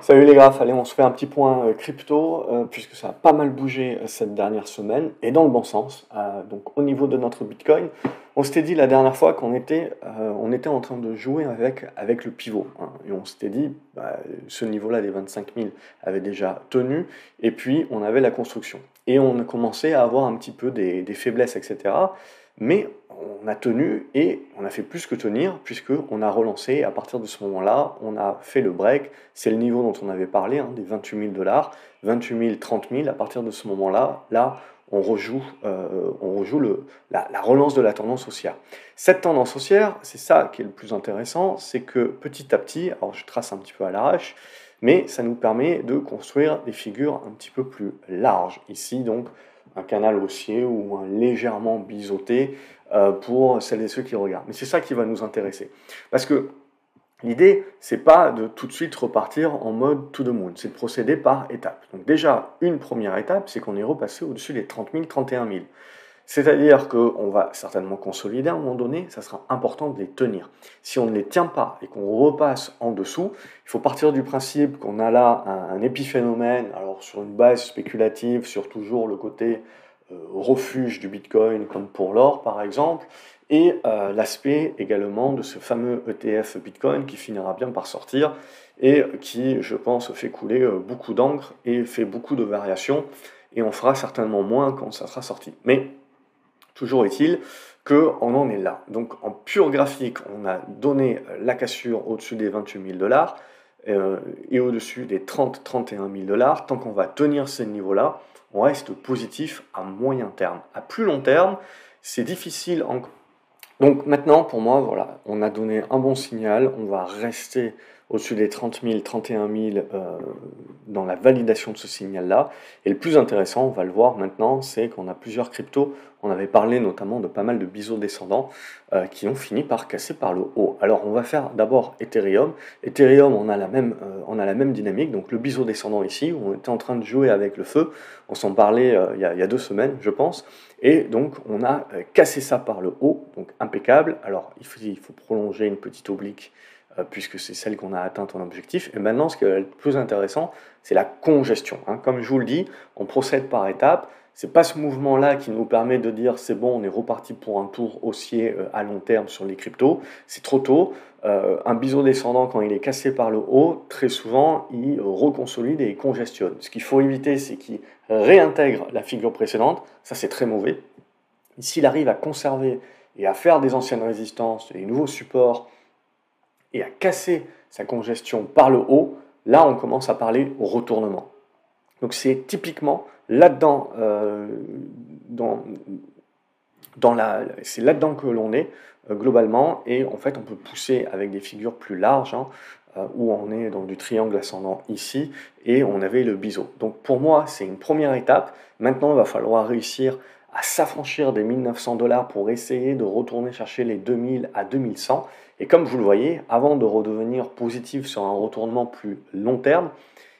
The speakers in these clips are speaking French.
Salut les graphes, allez on se fait un petit point euh, crypto euh, puisque ça a pas mal bougé euh, cette dernière semaine et dans le bon sens. donc au niveau de notre Bitcoin, on s'était dit la dernière fois qu'on était, on était en train de jouer avec, avec le pivot hein. et on s'était dit bah, ce niveau-là des 25 000 avait déjà tenu et puis on avait la construction et on a commencé à avoir un petit peu des, des faiblesses etc. Mais on a tenu et on a fait plus que tenir puisqu'on a relancé. À partir de ce moment-là, on a fait le break. C'est le niveau dont on avait parlé, hein, des 28 000 dollars, 28 000, 30 000. À partir de ce moment-là, là, on rejoue, euh, on rejoue le, la, relance de la tendance haussière. Cette tendance haussière, c'est ça qui est le plus intéressant, c'est que petit à petit, alors je trace un petit peu à l'arrache, mais ça nous permet de construire des figures un petit peu plus larges. Ici, donc, un canal haussier ou un légèrement biseauté euh, pour celles et ceux qui regardent. Mais c'est ça qui va nous intéresser. Parce que l'idée, c'est pas de tout de suite repartir en mode to the moon, c'est de procéder par étapes. Donc déjà, une première étape, c'est qu'on est repassé au-dessus des 30 000, 31 000. C'est-à-dire qu'on va certainement consolider à un moment donné, ça sera important de les tenir. Si on ne les tient pas et qu'on repasse en dessous, il faut partir du principe qu'on a là un, épiphénomène, alors sur une base spéculative, sur toujours le côté euh, refuge du Bitcoin, comme pour l'or par exemple, et euh, l'aspect également de ce fameux ETF Bitcoin qui finira bien par sortir et qui, je pense, fait couler euh, beaucoup d'encre et fait beaucoup de variations, et on fera certainement moins quand ça sera sorti. Toujours est-il qu'on en est là. Donc en pur graphique, on a donné la cassure au-dessus des 28 000 dollars euh, et au-dessus des 30-31 000 dollars. Tant qu'on va tenir ces niveaux-là, on reste positif à moyen terme. À plus long terme, c'est difficile encore. Donc maintenant, pour moi, voilà, on a donné un bon signal, on va rester au-dessus des 30 000, 31 000 dans la validation de ce signal-là. Et le plus intéressant, on va le voir maintenant, c'est qu'on a plusieurs cryptos. On avait parlé notamment de pas mal de biseaux descendants euh, qui ont fini par casser par le haut. Alors on va faire d'abord Ethereum. Ethereum, on a la même, euh, on a la même dynamique. Donc le biseau descendant ici, on était en train de jouer avec le feu. On s'en parlait euh, il, y a, deux semaines, je pense. Et donc on a cassé ça par le haut, donc impeccable. Alors il faut, prolonger une petite oblique puisque c'est celle qu'on a atteint en objectif. Et maintenant, ce qui est le plus intéressant, c'est la congestion. Hein. Comme je vous le dis, on procède par étapes. C'est pas ce mouvement-là qui nous permet de dire c'est bon, on est reparti pour un tour haussier euh, à long terme sur les cryptos. C'est trop tôt. Euh, un biseau descendant, quand il est cassé par le haut, très souvent, il reconsolide et il congestionne. Ce qu'il faut éviter, c'est qu'il réintègre la figure précédente. Ça, c'est très mauvais. S'il arrive à conserver et à faire des anciennes résistances, des nouveaux supports, et à casser sa congestion par le haut, là on commence à parler au retournement. Donc c'est typiquement là-dedans, euh, c'est là-dedans que l'on est euh, globalement, et en fait on peut pousser avec des figures plus larges, hein, euh, où on est dans du triangle ascendant ici, et on avait le biseau. Donc pour moi c'est une première étape. Maintenant il va falloir réussir à s'affranchir des 1900 dollars pour essayer de retourner chercher les 2000 à 2100. Et comme vous le voyez, avant de redevenir positif sur un retournement plus long terme,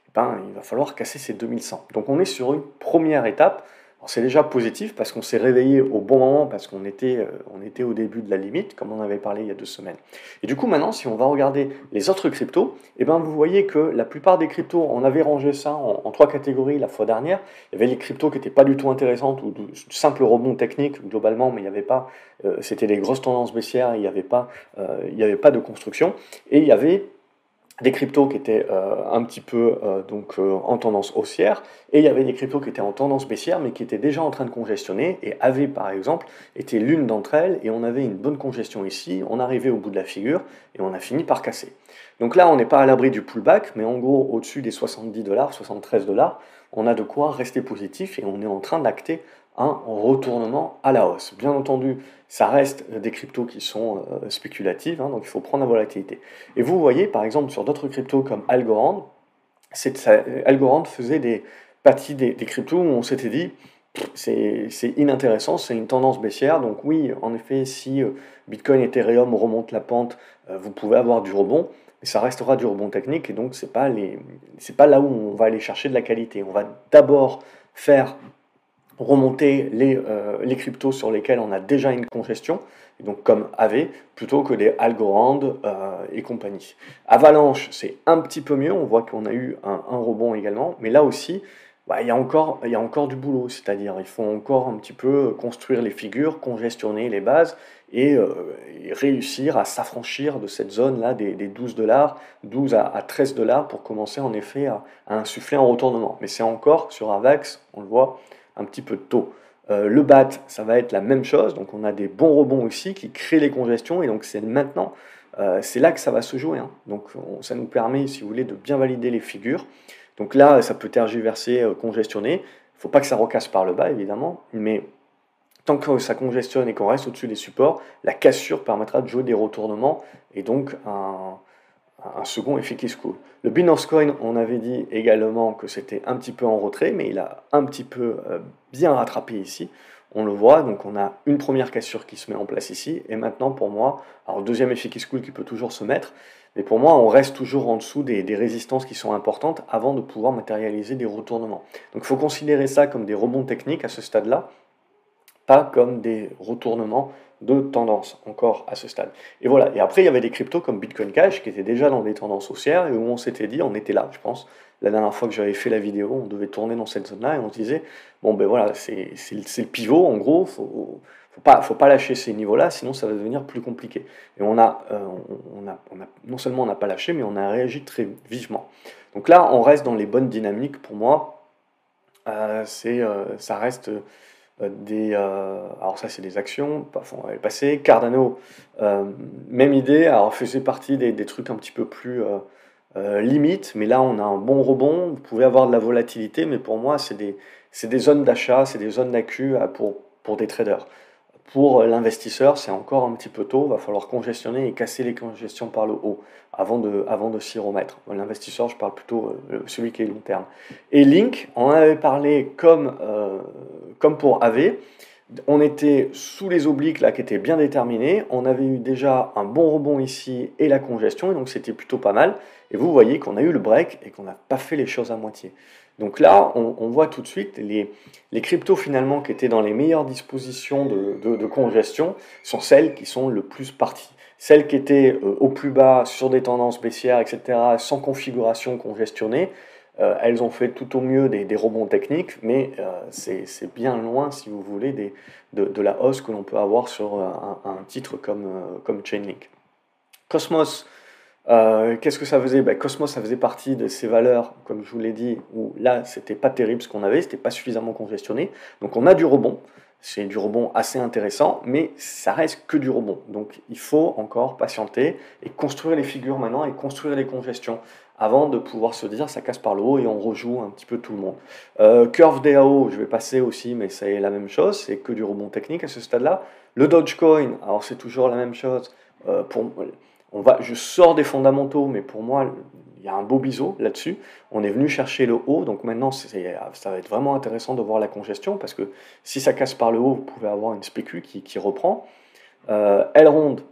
eh ben, il va falloir casser ces 2100. Donc on est sur une première étape c'est déjà positif parce qu'on s'est réveillé au bon moment, parce qu'on était, euh, on était au début de la limite, comme on avait parlé il y a deux semaines. Et du coup, maintenant, si on va regarder les autres cryptos, eh ben, vous voyez que la plupart des cryptos, on avait rangé ça en, trois catégories la fois dernière. Il y avait les cryptos qui n'étaient pas du tout intéressantes ou de simples rebonds techniques globalement, mais il n'y avait pas, euh, c'était des grosses tendances baissières, il n'y avait, pas, euh, il n'y avait pas de construction. Et il y avait des cryptos qui étaient euh, un petit peu euh, donc, euh, en tendance haussière, et il y avait des cryptos qui étaient en tendance baissière, mais qui étaient déjà en train de congestionner, et avaient par exemple été l'une d'entre elles, et on avait une bonne congestion ici, on arrivait au bout de la figure, et on a fini par casser. Donc là, on n'est pas à l'abri du pullback, mais en gros, au-dessus des 70 dollars, 73 dollars, on a de quoi rester positif, et on est en train d'acter un retournement à la hausse. Bien entendu, ça reste des cryptos qui sont euh, spéculatives, hein, donc il faut prendre la volatilité. Et vous voyez, par exemple, sur d'autres cryptos comme Algorand, Algorand faisait des parties des, cryptos où on s'était dit, c'est inintéressant, c'est une tendance baissière, donc oui, en effet, si euh, Bitcoin et Ethereum remontent la pente, euh, vous pouvez avoir du rebond, mais ça restera du rebond technique, et donc c'est pas, pas là où on va aller chercher de la qualité. On va d'abord faire remonter les, euh, cryptos sur lesquels on a déjà une congestion, donc comme AV, plutôt que des Algorand et compagnie. Avalanche, c'est un petit peu mieux, on voit qu'on a eu un, rebond également, mais là aussi, bah, il, y a encore, y a encore du boulot, c'est-à-dire il faut encore un petit peu construire les figures, congestionner les bases et, euh, réussir à s'affranchir de cette zone-là des, des, 12 dollars, 12 à, à 13 dollars pour commencer en effet à, insuffler un retournement. Mais c'est encore sur AVAX, on le voit, un petit peu tôt. Euh, le BAT, ça va être la même chose, donc on a des bons rebonds aussi qui créent les congestions, et donc c'est maintenant, euh, c'est là que ça va se jouer. Hein. Donc ça nous permet, si vous voulez, de bien valider les figures. Donc là, ça peut tergiverser, euh, congestionner. Il ne faut pas que ça recasse par le bas, évidemment, mais tant que ça congestionne et qu'on reste au-dessus des supports, la cassure permettra de jouer des retournements et donc un, second effet qui se coule. Le Binance Coin, on avait dit également que c'était un petit peu en retrait, mais il a un petit peu euh, bien rattrapé ici. On le voit, donc on a une première cassure qui se met en place ici, et maintenant pour moi, alors deuxième effet qui se coule qui peut toujours se mettre, mais pour moi on reste toujours en dessous des, résistances qui sont importantes avant de pouvoir matérialiser des retournements. Donc il faut considérer ça comme des rebonds techniques à ce stade-là, pas comme des retournements de tendance encore à ce stade. Et voilà. Et après, il y avait des cryptos comme Bitcoin Cash qui étaient déjà dans des tendances haussières et où on s'était dit, on était là, je pense. La dernière fois que j'avais fait la vidéo, on devait tourner dans cette zone-là et on se disait, bon ben voilà, c'est le pivot en gros, faut, faut pas, faut pas lâcher ces niveaux-là, sinon ça va devenir plus compliqué. Et on a, euh, on, a, on a non seulement on n'a pas lâché, mais on a réagi très vivement. Donc là, on reste dans les bonnes dynamiques pour moi. Euh, c'est, euh, ça reste des, alors ça c'est des actions, on va passer. Cardano, même idée, alors faisait partie des, trucs un petit peu plus limites, mais là on a un bon rebond, vous pouvez avoir de la volatilité, mais pour moi c'est des, des zones d'achat, c'est des zones d'accu pour, pour des traders. Pour l'investisseur, c'est encore un petit peu tôt, il va falloir congestionner et casser les congestions par le haut avant de, avant de s'y remettre. L'investisseur, je parle plutôt euh, celui qui est long terme. Et Link, on en avait parlé comme, euh, comme pour AV, on était sous les obliques là qui étaient bien déterminés, on avait eu déjà un bon rebond ici et la congestion, et donc c'était plutôt pas mal. Et vous voyez qu'on a eu le break et qu'on n'a pas fait les choses à moitié. Donc là, on, voit tout de suite les, les, cryptos finalement qui étaient dans les meilleures dispositions de, congestion sont celles qui sont le plus parties. Celles qui étaient euh, au plus bas sur des tendances baissières, etc., sans configuration congestionnée, euh, elles ont fait tout au mieux des, rebonds techniques, mais euh, c'est bien loin, si vous voulez, des, de, la hausse que l'on peut avoir sur un, un titre comme, comme Chainlink. Cosmos, euh, qu'est-ce que ça faisait? Ben, Cosmos, ça faisait partie de ces valeurs, comme je vous l'ai dit, où là, c'était pas terrible ce qu'on avait, c'était pas suffisamment congestionné. Donc on a du rebond, c'est du rebond assez intéressant, mais ça reste que du rebond. Donc il faut encore patienter et construire les figures maintenant et construire les congestions avant de pouvoir se dire ça casse par le haut et on rejoue un petit peu tout le monde. Euh, curve DAO, je vais passer aussi, mais c'est la même chose, c'est que du rebond technique à ce stade-là. Le Dogecoin, alors c'est toujours la même chose. Euh, pour, on va, je sors des fondamentaux, mais pour moi, il y a un beau biseau là-dessus. On est venu chercher le haut, donc maintenant, ça va être vraiment intéressant de voir la congestion, parce que si ça casse par le haut, vous pouvez avoir une spécu qui, reprend. Euh, L ronde.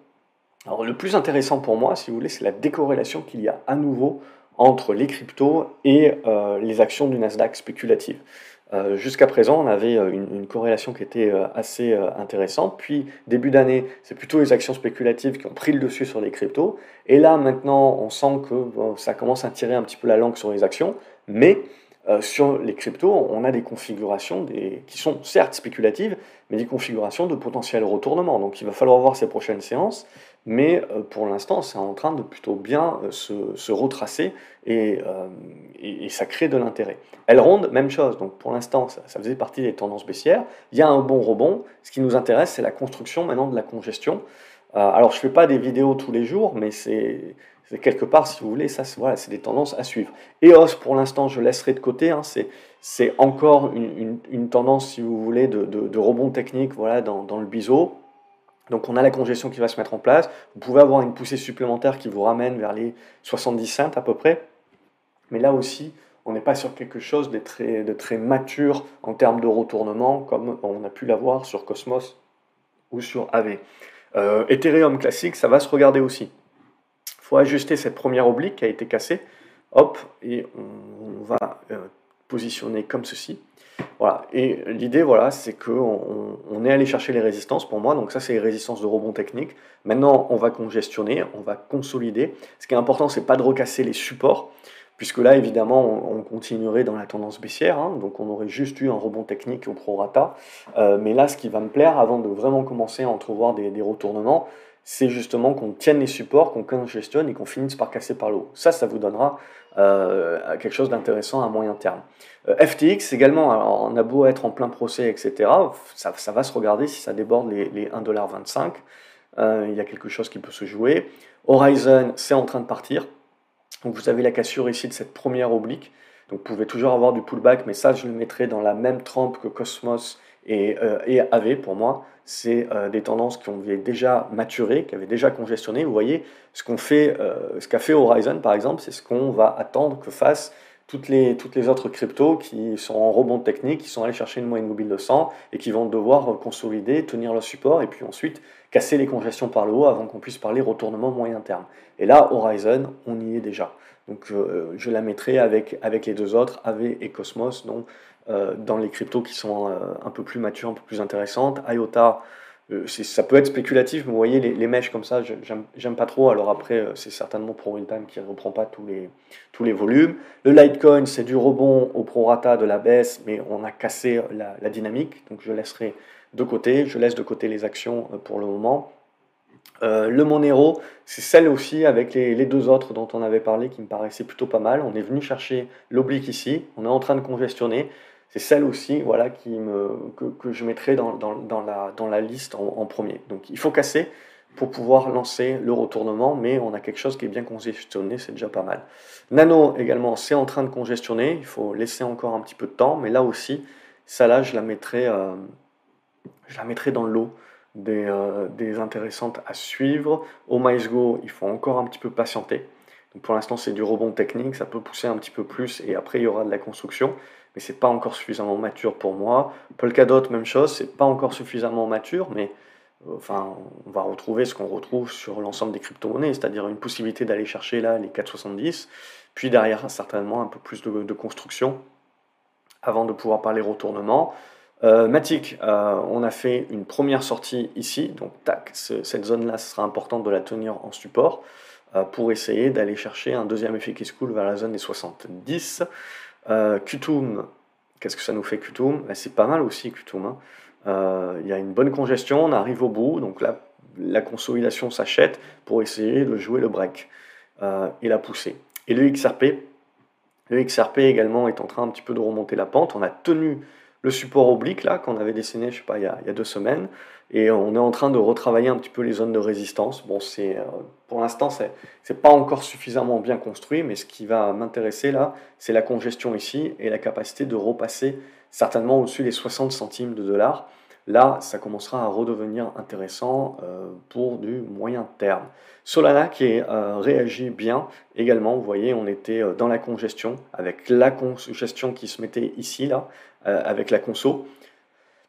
Alors, le plus intéressant pour moi, si vous voulez, c'est la décorrélation qu'il y a à nouveau entre les cryptos et euh, les actions du Nasdaq spéculatives. Euh, jusqu'à présent, on avait euh, une, corrélation qui était assez intéressante. Puis, début d'année, c'est plutôt les actions spéculatives qui ont pris le dessus sur les cryptos. Et là, maintenant, on sent que ça commence à tirer un petit peu la langue sur les actions. Mais sur les cryptos, on a des configurations qui sont certes spéculatives, mais des configurations de potentiel retournement. Donc, il va falloir voir ces prochaines séances mais euh, pour l'instant, c'est en train de plutôt bien euh, se, retracer euh, et, ça crée de l'intérêt. Elle ronde, même chose. Donc pour l'instant, ça, faisait partie des tendances baissières. Il y a un bon rebond. Ce qui nous intéresse, c'est la construction maintenant de la congestion. alors je ne fais pas des vidéos tous les jours, mais c'est quelque part, si vous voulez, ça, voilà, c'est des tendances à suivre. EOS, pour l'instant, je laisserai de côté. Hein, c'est encore une, tendance, si vous voulez, de, rebond technique voilà, dans le biseau donc on a la congestion qui va se mettre en place. Vous pouvez avoir une poussée supplémentaire qui vous ramène vers les 70 cents à peu près. Mais là aussi, on n'est pas sur quelque chose de très, mature en termes de retournement comme on a pu l'avoir sur Cosmos ou sur AV. Euh, Ethereum classique, ça va se regarder aussi. Il faut ajuster cette première oblique qui a été cassée. Hop, et on, va euh, positionné comme ceci. Voilà. Et l'idée, voilà, c'est qu'on on est allé chercher les résistances pour moi. Donc ça, c'est les résistances de rebond technique. Maintenant, on va congestionner, on va consolider. Ce qui est important, c'est pas de recasser les supports, puisque là, évidemment, on, continuerait dans la tendance baissière. Hein. donc on aurait juste eu un rebond technique au prorata. Euh, mais là, ce qui va me plaire, avant de vraiment commencer à entrevoir des retournements, c'est justement qu'on tienne les supports, qu'on congestionne et qu'on finisse par casser par le haut. Ça, ça vous donnera euh, quelque chose d'intéressant à moyen terme. Euh, FTX également, alors on a beau être en plein procès, etc., ça, ça va se regarder si ça déborde les, les 1,25$. Euh, il y a quelque chose qui peut se jouer. Horizon, c'est en train de partir. Donc vous avez la cassure ici de cette première oblique. Donc vous pouvez toujours avoir du pullback, mais ça, je le mettrai dans la même trempe que Cosmos et, euh, pour moi c'est euh, des tendances qui ont déjà maturé, qui avaient déjà congestionné. Vous voyez, ce qu'on fait, euh, qu'a fait Horizon par exemple, c'est ce qu'on va attendre que fassent toutes les, toutes les autres cryptos qui sont en rebond technique, qui sont allés chercher une moyenne mobile de 100 et qui vont devoir consolider, tenir leur support et puis ensuite casser les congestions par le haut avant qu'on puisse parler retournement moyen terme. Et là, Horizon, on y est déjà. Donc euh, je la mettrai avec, avec les deux autres, AV et Cosmos, donc euh, dans les cryptos qui sont euh, un peu plus matures, un peu plus intéressantes. IOTA, euh, ça peut être spéculatif, mais vous voyez, les, les mèches comme ça, j'aime pas trop. Alors après, c'est certainement Pro Real Time qui ne reprend pas tous les, tous les volumes. Le Litecoin, c'est du rebond au prorata de la baisse, mais on a cassé la, la, dynamique, donc je laisserai de côté. Je laisse de côté les actions pour le moment. Euh, le Monero, c'est celle aussi avec les, deux autres dont on avait parlé qui me paraissaient plutôt pas mal. On est venu chercher l'oblique ici, on est en train de congestionner c'est celle aussi voilà, que, je mettrai dans, la, liste en, premier. Donc il faut casser pour pouvoir lancer le retournement, mais on a quelque chose qui est bien congestionné, c'est déjà pas mal. Nano également, c'est en train de congestionner, il faut laisser encore un petit peu de temps, mais là aussi, ça là, je la mettrai, euh, je la mettrai dans le lot des, euh, des intéressantes à suivre. Au MySgo, il faut encore un petit peu patienter. Pour l'instant, c'est du rebond technique, ça peut pousser un petit peu plus, et après, il y aura de la construction mais c'est pas encore suffisamment mature pour moi. Polkadot, même chose, c'est pas encore suffisamment mature, mais euh, enfin, on va retrouver ce qu'on retrouve sur l'ensemble des crypto-monnaies, c'est-à-dire une possibilité d'aller chercher là les 4,70, puis derrière certainement un peu plus de, construction avant de pouvoir parler retournement. Euh, Matic, euh, on a fait une première sortie ici, donc tac, cette zone-là, sera important de la tenir en support euh, pour essayer d'aller chercher un deuxième effet qui se coule vers la zone des 70. Euh, qu'est-ce que ça nous fait Qtum? Ben, C'est pas mal aussi Qtum. Hein. Il y a une bonne congestion, on arrive au bout, donc là, la consolidation s'achète pour essayer de jouer le break et la pousser. Et le XRP, le XRP également est en train un petit peu de remonter la pente. On a tenu le support oblique là qu'on avait dessiné, je sais pas, il y, a, deux semaines, et on est en train de retravailler un petit peu les zones de résistance. Bon, c'est euh, pour l'instant c'est c'est pas encore suffisamment bien construit, mais ce qui va m'intéresser là, c'est la congestion ici et la capacité de repasser certainement au-dessus des 60 centimes de dollars. Là, ça commencera à redevenir intéressant euh, pour du moyen terme. Solana qui euh, réagit bien également, vous voyez, on était euh, dans la congestion avec la congestion qui se mettait ici, là, avec la conso.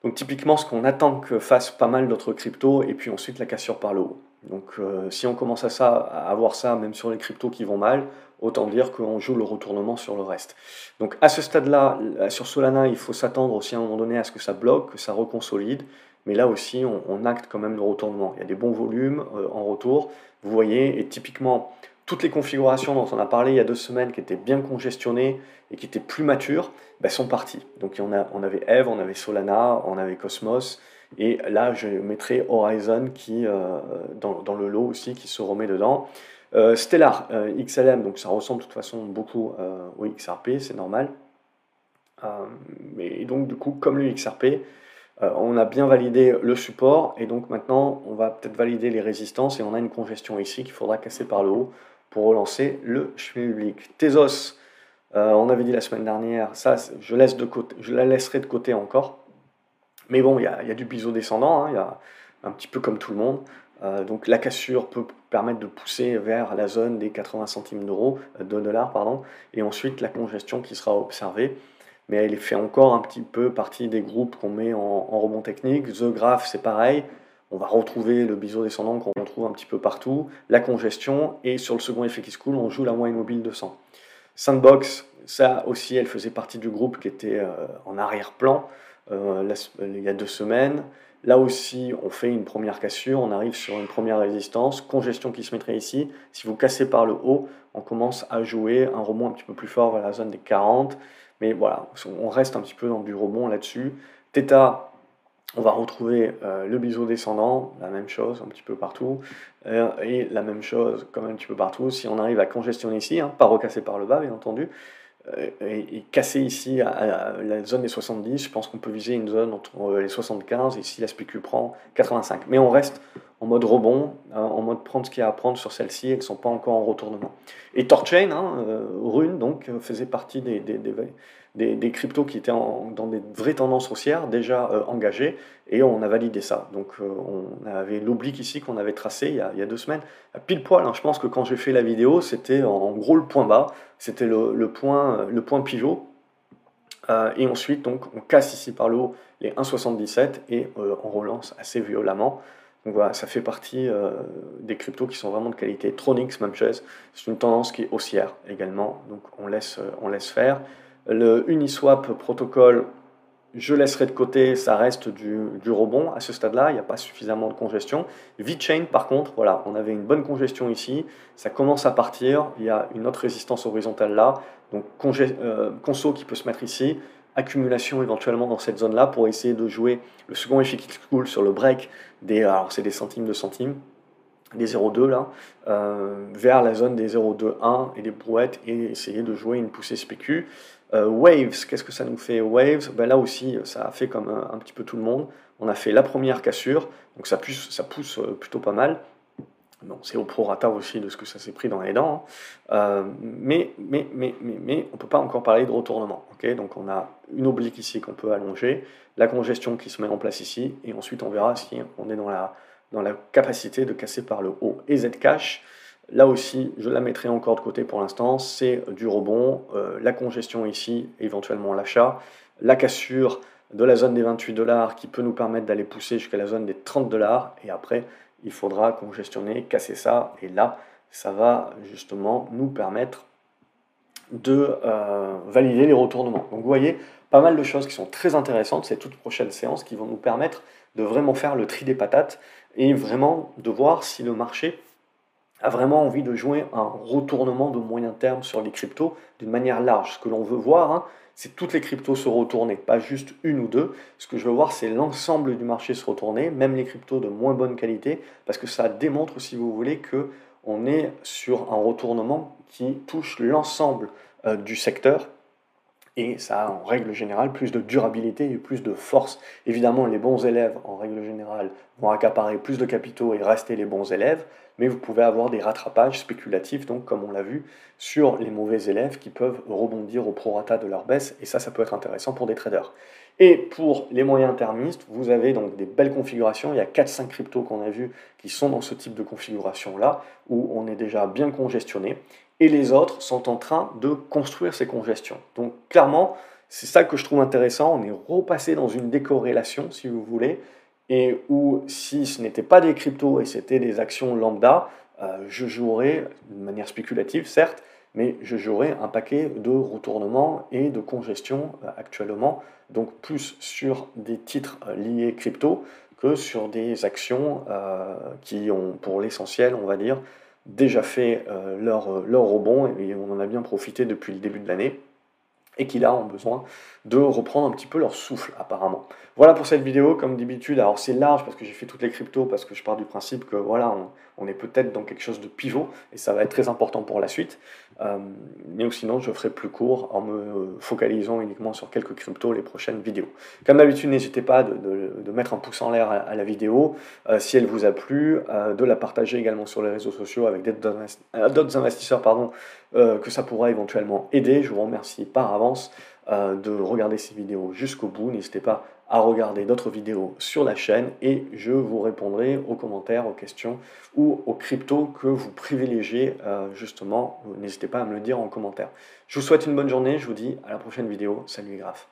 Donc typiquement ce qu'on attend que fassent pas mal d'autres cryptos et puis ensuite la cassure par le haut. Donc euh, si on commence à, ça, à avoir ça même sur les cryptos qui vont mal, autant dire qu'on joue le retournement sur le reste. Donc à ce stade-là, sur Solana, il faut s'attendre aussi à un moment donné à ce que ça bloque, que ça reconsolide. Mais là aussi, on, acte quand même le retournement. Il y a des bons volumes euh, en retour. Vous voyez, et typiquement, toutes les configurations dont on a parlé il y a deux semaines, qui étaient bien congestionnées et qui étaient plus matures, ben, sont parties. Donc on avait Eve, on avait Solana, on avait Cosmos, et là je mettrai Horizon qui, euh, dans, le lot aussi, qui se remet dedans. Euh, Stellar, euh, XLM, donc ça ressemble de toute façon beaucoup au XRP, c'est normal. et donc du coup, comme le XRP, on a bien validé le support, et donc maintenant on va peut-être valider les résistances, et on a une congestion ici qu'il faudra casser par le haut pour relancer le public. Tezos, on avait dit la semaine dernière, ça, je, laisse de côté, je la laisserai de côté encore. Mais bon, il y a, du biseau descendant, hein, il y a un petit peu comme tout le monde. Euh, donc la cassure peut permettre de pousser vers la zone des 80 centimes d'euros, euh, de dollars, pardon, et ensuite la congestion qui sera observée. Mais elle fait encore un petit peu partie des groupes qu'on met en, en, rebond technique. The Graph, c'est pareil. On va retrouver le biseau descendant qu'on retrouve un petit peu partout, la congestion, et sur le second effet qui se coule, on joue la moyenne mobile de 100. Sandbox, ça aussi, elle faisait partie du groupe qui était en arrière-plan il y a deux semaines. Là aussi, on fait une première cassure, on arrive sur une première résistance, congestion qui se mettrait ici. Si vous cassez par le haut, on commence à jouer un rebond un petit peu plus fort vers la zone des 40. Mais voilà, on reste un petit peu dans du rebond là-dessus. Theta, on va retrouver euh, le biseau descendant, la même chose un petit peu partout, euh, et la même chose quand même un petit peu partout. Si on arrive à congestionner ici, hein, pas recasser par le bas bien entendu, euh, et, casser ici à, la zone des 70, je pense qu'on peut viser une zone entre les 75 et si la SPQ prend 85. Mais on reste en mode rebond, hein, en mode prendre ce qu'il y a à prendre sur celle-ci, elles ne sont pas encore en retournement. Et Torchain, hein, Rune, donc, faisait partie des, des, des, cryptos qui étaient dans des vraies tendances haussières déjà euh, engagées et on a validé ça. Donc euh, on avait l'oblique ici qu'on avait tracé il y, a, deux semaines, pile poil. Hein. je pense que quand j'ai fait la vidéo, c'était en, gros le point bas, c'était le, point, le point pivot. Euh, et ensuite, donc, on casse ici par le haut les 1,77 et on relance assez violemment. Donc voilà, ça fait partie des cryptos qui sont vraiment de qualité. Tronix, même chose, c'est une tendance qui est haussière également, donc on laisse, on laisse faire. Le Uniswap protocole, je laisserai de côté, ça reste du, rebond. À ce stade-là, il n'y a pas suffisamment de congestion. VeChain, par contre, voilà, on avait une bonne congestion ici, ça commence à partir, il y a une autre résistance horizontale là, donc euh, conso qui peut se mettre ici, accumulation éventuellement dans cette zone-là pour essayer de jouer le second effet qui cool sur le break des, alors c'est des centimes de centimes, des 0,2 là, euh, vers la zone des 0,21 et des brouettes et essayer de jouer une poussée spécu. Euh, waves, qu'est-ce que ça nous fait Waves, ben là aussi, ça a fait comme un, petit peu tout le monde. On a fait la première cassure, donc ça pousse, ça pousse euh, plutôt pas mal. Bon, c'est au prorata aussi de ce que ça s'est pris dans les dents. Hein. mais, mais, mais, mais, mais, on ne peut pas encore parler de retournement. ok? Donc on a une oblique ici qu'on peut allonger, la congestion qui se met en place ici, et ensuite on verra si on est dans la, dans la capacité de casser par le haut. Et Zcash, là aussi, je la mettrai encore de côté pour l'instant, c'est du rebond, euh, la congestion ici, éventuellement l'achat, la cassure de la zone des 28 dollars qui peut nous permettre d'aller pousser jusqu'à la zone des 30 dollars, et après, il faudra congestionner, casser ça, et là, ça va justement nous permettre de euh, valider les retournements. Donc vous voyez, pas mal de choses qui sont très intéressantes. Ces toutes prochaines séances qui vont nous permettre de vraiment faire le tri des patates et vraiment de voir si le marché a vraiment envie de jouer un retournement de moyen terme sur les cryptos d'une manière large. Ce que l'on veut voir, hein, c'est toutes les cryptos se retourner, pas juste une ou deux. Ce que je veux voir, c'est l'ensemble du marché se retourner, même les cryptos de moins bonne qualité, parce que ça démontre, si vous voulez, que on est sur un retournement qui touche l'ensemble euh, du secteur et ça a en règle générale plus de durabilité et plus de force. Évidemment, les bons élèves, en règle générale, vont accaparer plus de capitaux et rester les bons élèves, mais vous pouvez avoir des rattrapages spéculatifs, donc comme on l'a vu, sur les mauvais élèves qui peuvent rebondir au prorata de leur baisse, et ça, ça peut être intéressant pour des traders. Et pour les moyens termistes, vous avez donc des belles configurations. Il y a 4-5 cryptos qu'on a vus qui sont dans ce type de configuration-là, où on est déjà bien congestionné et les autres sont en train de construire ces congestions. Donc clairement, c'est ça que je trouve intéressant. On est repassé dans une décorrélation, si vous voulez, et où si ce n'était pas des cryptos et c'était des actions lambda, euh, je jouerais de manière spéculative, certes, mais je jouerais un paquet de retournements et de congestion euh, actuellement, donc plus sur des titres euh, liés crypto que sur des actions qui ont, pour l'essentiel, on va dire, déjà fait euh, leur, euh, leur rebond et on en a bien profité depuis le début de l'année et qui là ont besoin de reprendre un petit peu leur souffle apparemment. Voilà pour cette vidéo, comme d'habitude, alors c'est large parce que j'ai fait toutes les cryptos, parce que je pars du principe que voilà, on, est peut-être dans quelque chose de pivot, et ça va être très important pour la suite. Euh, mais sinon, je ferai plus court en me focalisant uniquement sur quelques cryptos les prochaines vidéos. Comme d'habitude, n'hésitez pas de, mettre un pouce en l'air à, la vidéo euh, si elle vous a plu, euh, de la partager également sur les réseaux sociaux avec d'autres investisseurs pardon, que ça pourra éventuellement aider. Je vous remercie par avance de regarder ces vidéos jusqu'au bout. N'hésitez pas à regarder d'autres vidéos sur la chaîne et je vous répondrai aux commentaires, aux questions ou aux cryptos que vous privilégiez euh, justement. N'hésitez pas à me le dire en commentaire. Je vous souhaite une bonne journée, je vous dis à la prochaine vidéo. Salut les.